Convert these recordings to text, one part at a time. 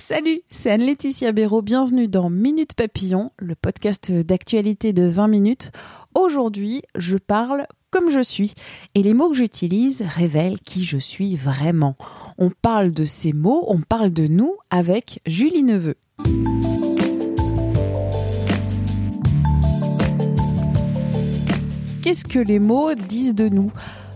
Salut, c'est Anne-Laetitia Béraud. Bienvenue dans Minute Papillon, le podcast d'actualité de 20 minutes. Aujourd'hui, je parle comme je suis et les mots que j'utilise révèlent qui je suis vraiment. On parle de ces mots, on parle de nous avec Julie Neveu. Qu'est-ce que les mots disent de nous?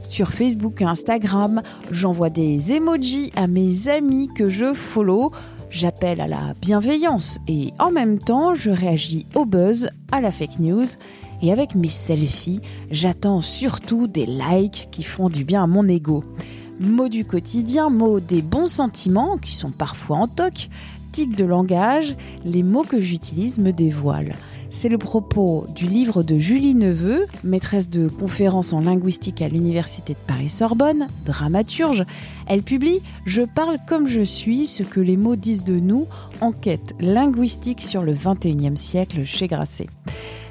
Sur Facebook Instagram, j'envoie des emojis à mes amis que je follow, j'appelle à la bienveillance et en même temps, je réagis au buzz, à la fake news et avec mes selfies, j'attends surtout des likes qui font du bien à mon ego. Mots du quotidien, mots des bons sentiments qui sont parfois en toc, tic de langage, les mots que j'utilise me dévoilent. C'est le propos du livre de Julie Neveu, maîtresse de conférences en linguistique à l'Université de Paris-Sorbonne, dramaturge. Elle publie Je parle comme je suis, ce que les mots disent de nous, enquête linguistique sur le 21e siècle chez Grasset.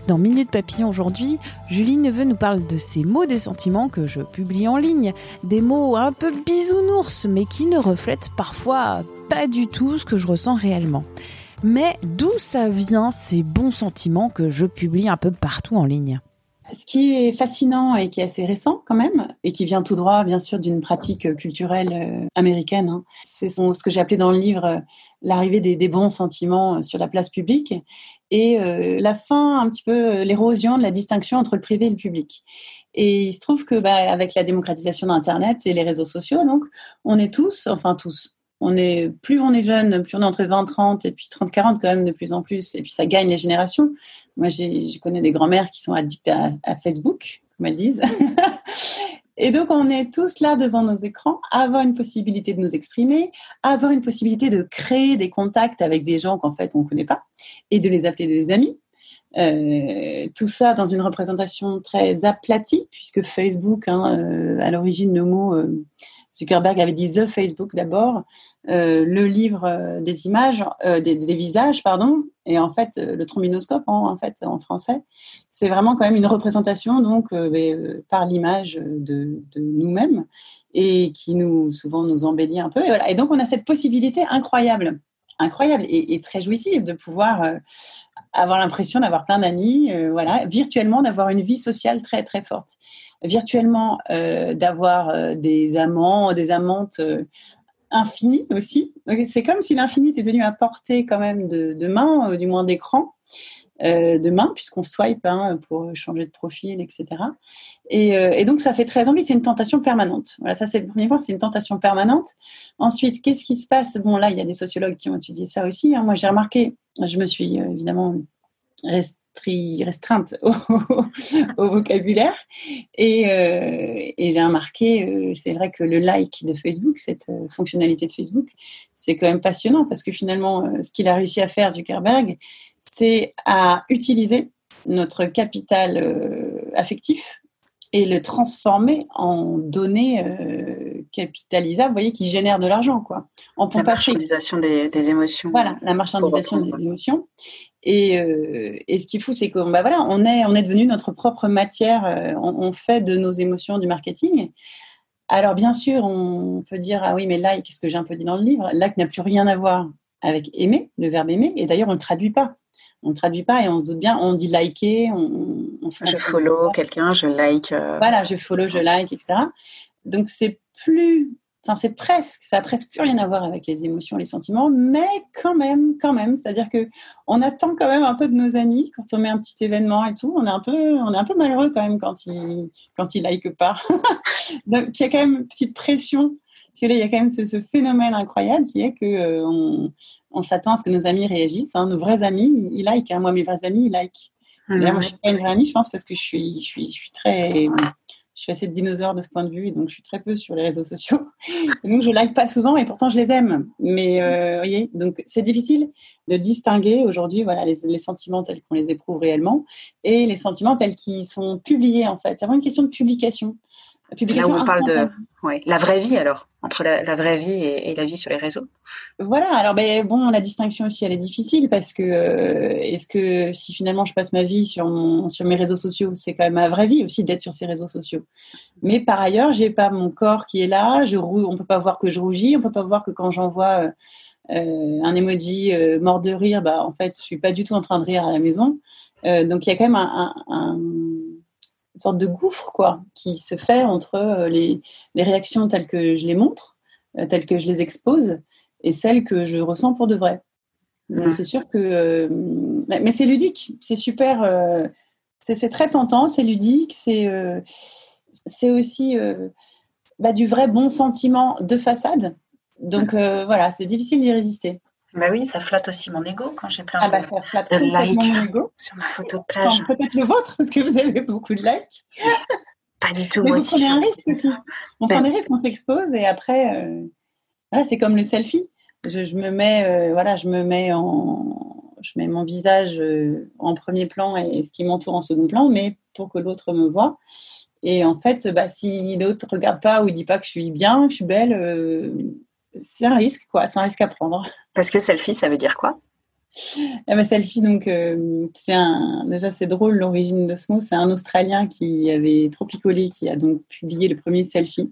Dans Minute Papillon aujourd'hui, Julie Neveu nous parle de ces mots des sentiments que je publie en ligne, des mots un peu bisounours mais qui ne reflètent parfois pas du tout ce que je ressens réellement. Mais d'où ça vient ces bons sentiments que je publie un peu partout en ligne ce qui est fascinant et qui est assez récent quand même, et qui vient tout droit bien sûr d'une pratique culturelle euh, américaine, hein, c'est ce que j'ai appelé dans le livre euh, l'arrivée des, bons sentiments euh, sur la place publique et la fin, un petit peu l'érosion de la distinction entre le privé et le public. Et il se trouve que bah, avec la démocratisation d'Internet et les réseaux sociaux, donc on est tous, enfin tous, on est, plus on est jeune, plus on est entre 20, 30 et puis 30, 40 quand même de plus en plus. Et puis ça gagne les générations. Moi, je connais des grands-mères qui sont addictes à, Facebook, comme elles disent. et donc, on est tous là devant nos écrans, avoir une possibilité de nous exprimer, avoir une possibilité de créer des contacts avec des gens qu'en fait on ne connaît pas et de les appeler des amis. Euh, tout ça dans une représentation très aplatie, puisque Facebook, hein, euh, à l'origine, le mot euh, Zuckerberg avait dit The Facebook d'abord, le livre des images, des, visages, pardon, et en fait le trombinoscope en fait en français, c'est vraiment quand même une représentation donc par l'image de, nous-mêmes et qui nous souvent nous embellit un peu. Et, voilà. et donc on a cette possibilité incroyable incroyable et, et, très jouissive de pouvoir avoir l'impression d'avoir plein d'amis, euh, voilà, virtuellement d'avoir une vie sociale très très forte, virtuellement euh, d'avoir euh, des amants, des amantes infinies aussi. C'est comme si l'infini était devenu à portée quand même de, de main, du moins d'écran. de main, puisqu'on swipe hein, pour changer de profil, etc. Et, et, donc, ça fait très envie. C'est une tentation permanente. Voilà, ça, c'est le premier point. C'est une tentation permanente. Ensuite, qu'est-ce qui se passe? Bon, là, il y a des sociologues qui ont étudié ça aussi. Hein. Moi, j'ai remarqué je me suis euh, évidemment restreinte au, vocabulaire. Et, euh, j'ai remarqué, euh, c'est vrai que le like de Facebook, cette fonctionnalité de Facebook, c'est quand même passionnant parce que finalement, ce qu'il a réussi à faire, Zuckerberg, c'est à utiliser notre capital affectif et le transformer en données capitalisables, vous voyez, qui génèrent de l'argent, quoi. En la marchandisation des, des, émotions. Voilà, la marchandisation des émotions. Et, euh, et, ce qui est fou, c'est qu'on bah voilà, on est, on est devenu notre propre matière. Euh, on, fait de nos émotions du marketing. Alors bien sûr, on peut dire ah oui, mais like, qu'est-ce que j'ai un peu dit dans le livre, like n'a plus rien à voir avec aimer, le verbe aimer. Et d'ailleurs, on ne le traduit pas. On ne traduit pas et on se doute bien. On dit liker, on, on fait je follow quelqu'un, je like. Euh. Voilà, je follow, je like, etc. Donc c'est plus, enfin c'est presque, ça a presque plus rien à voir avec les émotions, les sentiments, mais quand même, quand même, c'est-à-dire que on attend quand même un peu de nos amis quand on met un petit événement et tout. On est un peu, on est un peu malheureux quand même quand ils, quand ils like pas. Donc il y a quand même une petite pression. Là, il y a quand même ce, phénomène incroyable qui est que euh, on, on s'attend à ce que nos amis réagissent. Hein. Nos vrais amis, ils, like. Hein. Moi, mes vrais amis, ils like. Mmh. moi, je suis pas une vraie amie, je pense, parce que je suis, je suis, je suis très je suis assez de dinosaure de ce point de vue, donc je suis très peu sur les réseaux sociaux. donc je like pas souvent, et pourtant je les aime. Mais euh, voyez, donc c'est difficile de distinguer aujourd'hui, voilà, les, sentiments tels qu'on les éprouve réellement et les sentiments tels qu'ils sont publiés en fait. C'est vraiment une question de publication. Là où on parle de la vraie vie alors, entre la, vraie vie et, la vie sur les réseaux. Voilà, alors ben, bon, la distinction aussi elle est difficile parce que euh, est-ce que si finalement je passe ma vie sur, sur mes réseaux sociaux, c'est quand même ma vraie vie aussi d'être sur ces réseaux sociaux. Mais par ailleurs, j'ai pas mon corps qui est là, je on peut pas voir que je rougis, on peut pas voir que quand j'envoie euh, euh, un emoji mort de rire, bah en fait je suis pas du tout en train de rire à la maison. donc il y a quand même un une sorte de gouffre quoi, qui se fait entre euh, les, les réactions telles que je les montre, euh, telles que je les expose, et celles que je ressens pour de vrai. Donc c'est sûr que... Euh, mais c'est ludique, c'est super... c'est très tentant, c'est ludique, c'est c'est aussi bah, du vrai bon sentiment de façade. Donc voilà, c'est difficile d'y résister. Bah oui, ça flatte aussi mon ego quand j'ai plein ah bah, de, ça flatte de likes sur ma photo de plage. Peut-être le vôtre parce que vous avez beaucoup de likes. Pas du tout. Mais moi vous prenez un risque aussi. On prend des risques, on s'expose et après, euh, voilà, c'est comme le selfie. Je, je me mets, euh, voilà, je me mets en, je mets mon visage euh, en premier plan et, ce qui m'entoure en second plan, mais pour que l'autre me voit. Et en fait, bah, si l'autre regarde pas ou dit pas que je suis bien, que je suis belle, c'est un risque, quoi. C'est un risque à prendre. Parce que selfie, ça veut dire quoi? Eh ben, selfie, donc, euh, c'est un. Déjà, c'est drôle l'origine de ce mot. C'est un Australien qui avait trop picolé, qui a donc publié le premier selfie,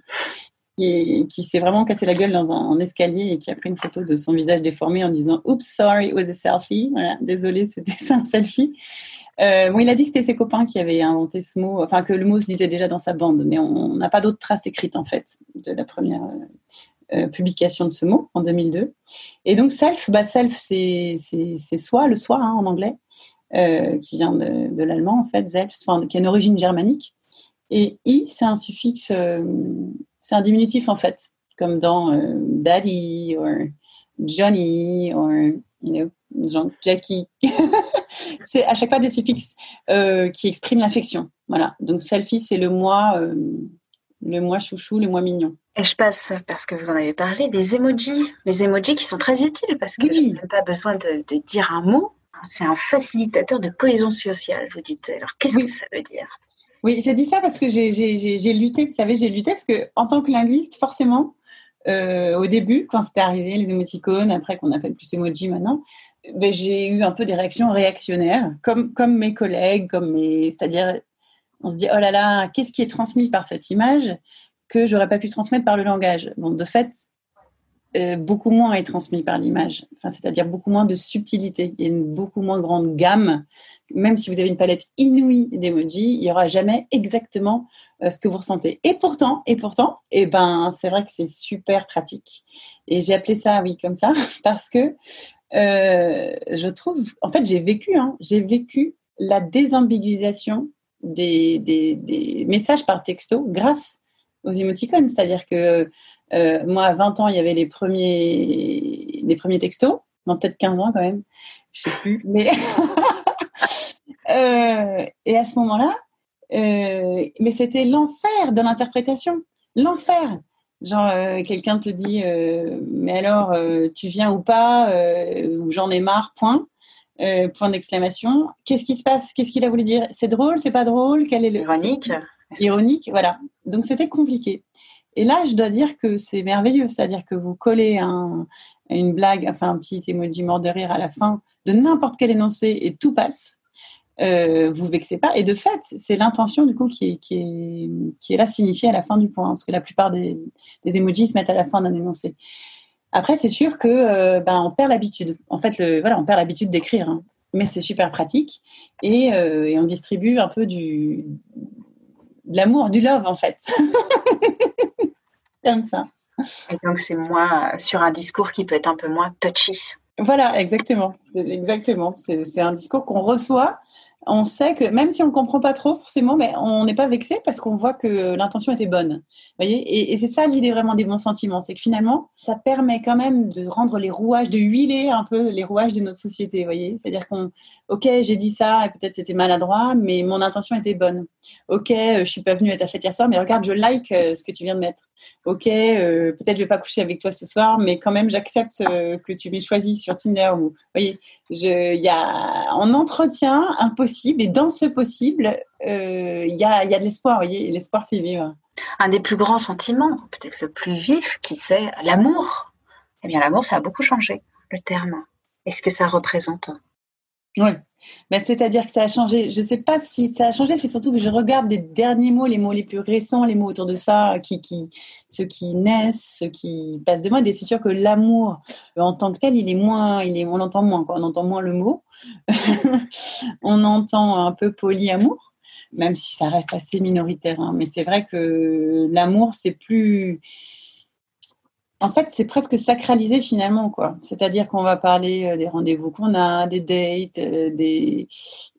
et qui s'est vraiment cassé la gueule dans un, escalier et qui a pris une photo de son visage déformé en disant Oops, sorry, it was a selfie. Voilà, désolé, c'était un selfie. Euh, bon, il a dit que c'était ses copains qui avaient inventé ce mot, enfin que le mot se disait déjà dans sa bande, mais on n'a pas d'autres traces écrites en fait de la première euh, publication de ce mot en 2002. Et donc self, bah self c'est soi, le soi hein, en anglais, euh, qui vient de, l'allemand en fait, self, qui a une origine germanique. Et i, c'est un suffixe, euh, c'est un diminutif en fait, comme dans daddy ou Johnny ou you know, Jackie. c'est à chaque fois des suffixes qui expriment l'affection. Voilà. Donc selfie, c'est le moi, le moi chouchou, le moi mignon. Et je passe, parce que vous en avez parlé, des emojis. Les emojis qui sont très utiles parce que oui. je pas besoin de, dire un mot. C'est un facilitateur de cohésion sociale, vous dites. Alors, qu'est-ce que ça veut dire? Oui, j'ai dit ça parce que j'ai lutté, vous savez, j'ai lutté parce que en tant que linguiste, forcément, euh, au début, quand c'était arrivé, les émoticônes, après qu'on appelle plus emoji maintenant, ben, j'ai eu un peu des réactions réactionnaires, comme, comme mes collègues, comme mes, c'est-à-dire, on se dit, oh là là, qu'est-ce qui est transmis par cette image que j'aurais pas pu transmettre par le langage? Bon, de fait, euh, beaucoup moins est transmis par l'image, c'est-à-dire beaucoup moins de subtilité. Il y a une beaucoup moins grande gamme. Même si vous avez une palette inouïe d'emojis, il n'y aura jamais exactement euh, ce que vous ressentez. Et pourtant, et pourtant, eh ben, c'est vrai que c'est super pratique. Et j'ai appelé ça, oui, comme ça, parce que euh, je trouve, en fait, j'ai vécu, hein, j'ai vécu la désambiguisation des, messages par texto grâce aux émoticônes. C'est-à-dire que euh, moi, à 20 ans, il y avait les premiers, textos. Non, peut-être 15 ans quand même. Je sais plus. Mais euh, et à ce moment-là, euh, mais c'était l'enfer de l'interprétation. L'enfer. Genre, quelqu'un te dit, mais alors, tu viens ou pas Ou j'en ai marre, point. Point d'exclamation. Qu'est-ce qui se passe? Qu'est-ce qu'il a voulu dire? C'est drôle? C'est pas drôle? Quel est le ironique Ironique, voilà. Donc c'était compliqué. Et là, je dois dire que c'est merveilleux, c'est-à-dire que vous collez un, une blague, enfin un petit emoji mort de rire à la fin de n'importe quel énoncé et tout passe. Euh, vous vexez pas. Et de fait, c'est l'intention du coup qui est, qui, est, qui est là signifiée à la fin du point, parce que la plupart des, des emojis se mettent à la fin d'un énoncé. Après, c'est sûr que euh, ben, on perd l'habitude. En fait, le, voilà, on perd l'habitude d'écrire, hein. mais c'est super pratique et, euh, et, on distribue un peu du, de l'amour, du love en fait. Comme ça. Et donc c'est moins sur un discours qui peut être un peu moins touchy. Voilà, exactement. Exactement. C'est un discours qu'on reçoit on sait que même si on ne comprend pas trop forcément, mais on n'est pas vexé parce qu'on voit que l'intention était bonne. Voyez? Et, c'est ça l'idée vraiment des bons sentiments, c'est que finalement, ça permet quand même de rendre les rouages, de huiler un peu les rouages de notre société. Voyez, c'est-à-dire qu'on, ok, j'ai dit ça et peut-être c'était maladroit, mais mon intention était bonne. Ok, euh, je suis pas venue à ta fête hier soir, mais regarde, je like euh, ce que tu viens de mettre. Ok, euh, peut-être je vais pas coucher avec toi ce soir, mais quand même j'accepte que tu m'aies choisi sur Tinder. Ou, voyez, il y a, en entretien et dans ce possible, euh, il y, a, y, a, de l'espoir, voyez, l'espoir fait vivre. Un des plus grands sentiments, peut-être le plus vif, qui c'est l'amour. Eh bien, l'amour, ça a beaucoup changé, le terme. Est-ce que ça représente Oui, mais c'est-à-dire que ça a changé. Je ne sais pas si ça a changé, c'est surtout que je regarde les derniers mots, les mots les plus récents, les mots autour de ça, qui, qui, ceux qui naissent, ceux qui passent de mode. Et c'est sûr que l'amour en tant que tel, il est moins, il est, on l'entend moins, on entend moins le mot. on entend un peu polyamour, même si ça reste assez minoritaire. Hein. Mais c'est vrai que l'amour, c'est plus en fait, c'est presque sacralisé finalement, quoi. C'est-à-dire qu'on va parler euh, des rendez-vous qu'on a, des dates, euh, des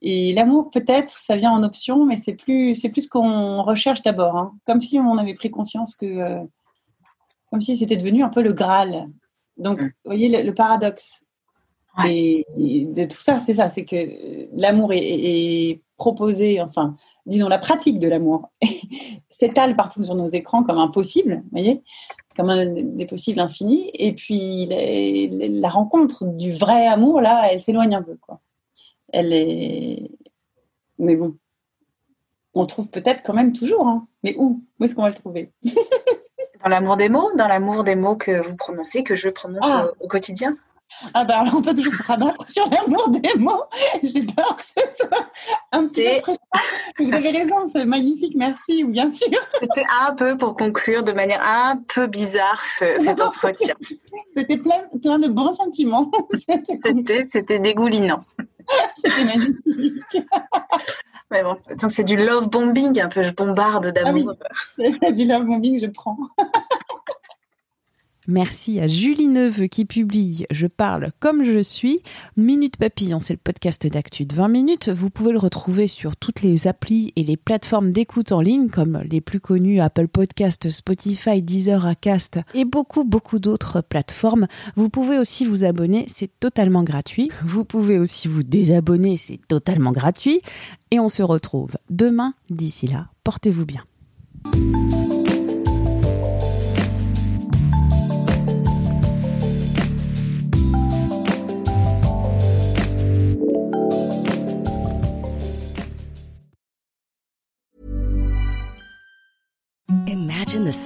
et l'amour peut-être, ça vient en option, mais c'est plus, c'est plus ce qu'on recherche d'abord, hein. comme si on avait pris conscience que, euh, comme si c'était devenu un peu le Graal. Donc, mm. vous voyez le, paradoxe. Et, de tout ça, c'est ça, c'est que l'amour est, proposé, enfin, disons la pratique de l'amour s'étale partout sur nos écrans comme impossible, vous voyez comme un des possibles infinis. Et puis la rencontre du vrai amour, là, elle s'éloigne un peu. Quoi. Elle est. Mais bon, on le trouve peut-être quand même toujours. Hein. Mais où? Où est-ce qu'on va le trouver? Dans l'amour des mots Dans l'amour des mots que vous prononcez, que je prononce ah. au quotidien? Ah ben alors on peut toujours se rabattre sur l'amour des mots. J'ai peur que ce soit un petit peu frustrant. Vous avez raison, c'est magnifique, merci, bien sûr. C'était un peu pour conclure de manière un peu bizarre cet entretien. C'était plein, plein de bons sentiments. C'était, c'était dégoulinant. C'était magnifique. Mais bon, donc c'est du love bombing, un peu je bombarde d'amour. Ah oui. du love bombing, je prends. Merci à Julie Neveu qui publie Je parle comme je suis. Minute Papillon, c'est le podcast d'actu de 20 minutes. Vous pouvez le retrouver sur toutes les applis et les plateformes d'écoute en ligne comme les plus connus Apple Podcast, Spotify, Deezer, Acast et beaucoup beaucoup d'autres plateformes. Vous pouvez aussi vous abonner, c'est totalement gratuit. Vous pouvez aussi vous désabonner, c'est totalement gratuit. Et on se retrouve demain. D'ici là, portez-vous bien. Imagine the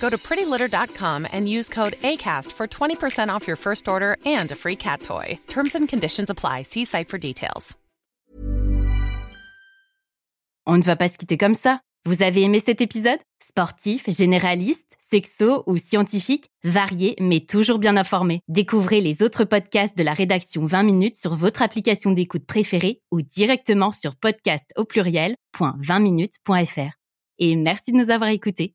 Go to prettylitter.com and use code ACAST for 20% off your first order and a free cat toy. Terms and conditions apply. See site for details. On ne va pas se quitter comme ça. Vous avez aimé cet épisode? Sportif, généraliste, sexo ou scientifique, varié mais toujours bien informé. Découvrez les autres podcasts de la rédaction 20 minutes sur votre application d'écoute préférée ou directement sur podcast au pluriel.20minutes.fr. Et merci de nous avoir écoutés.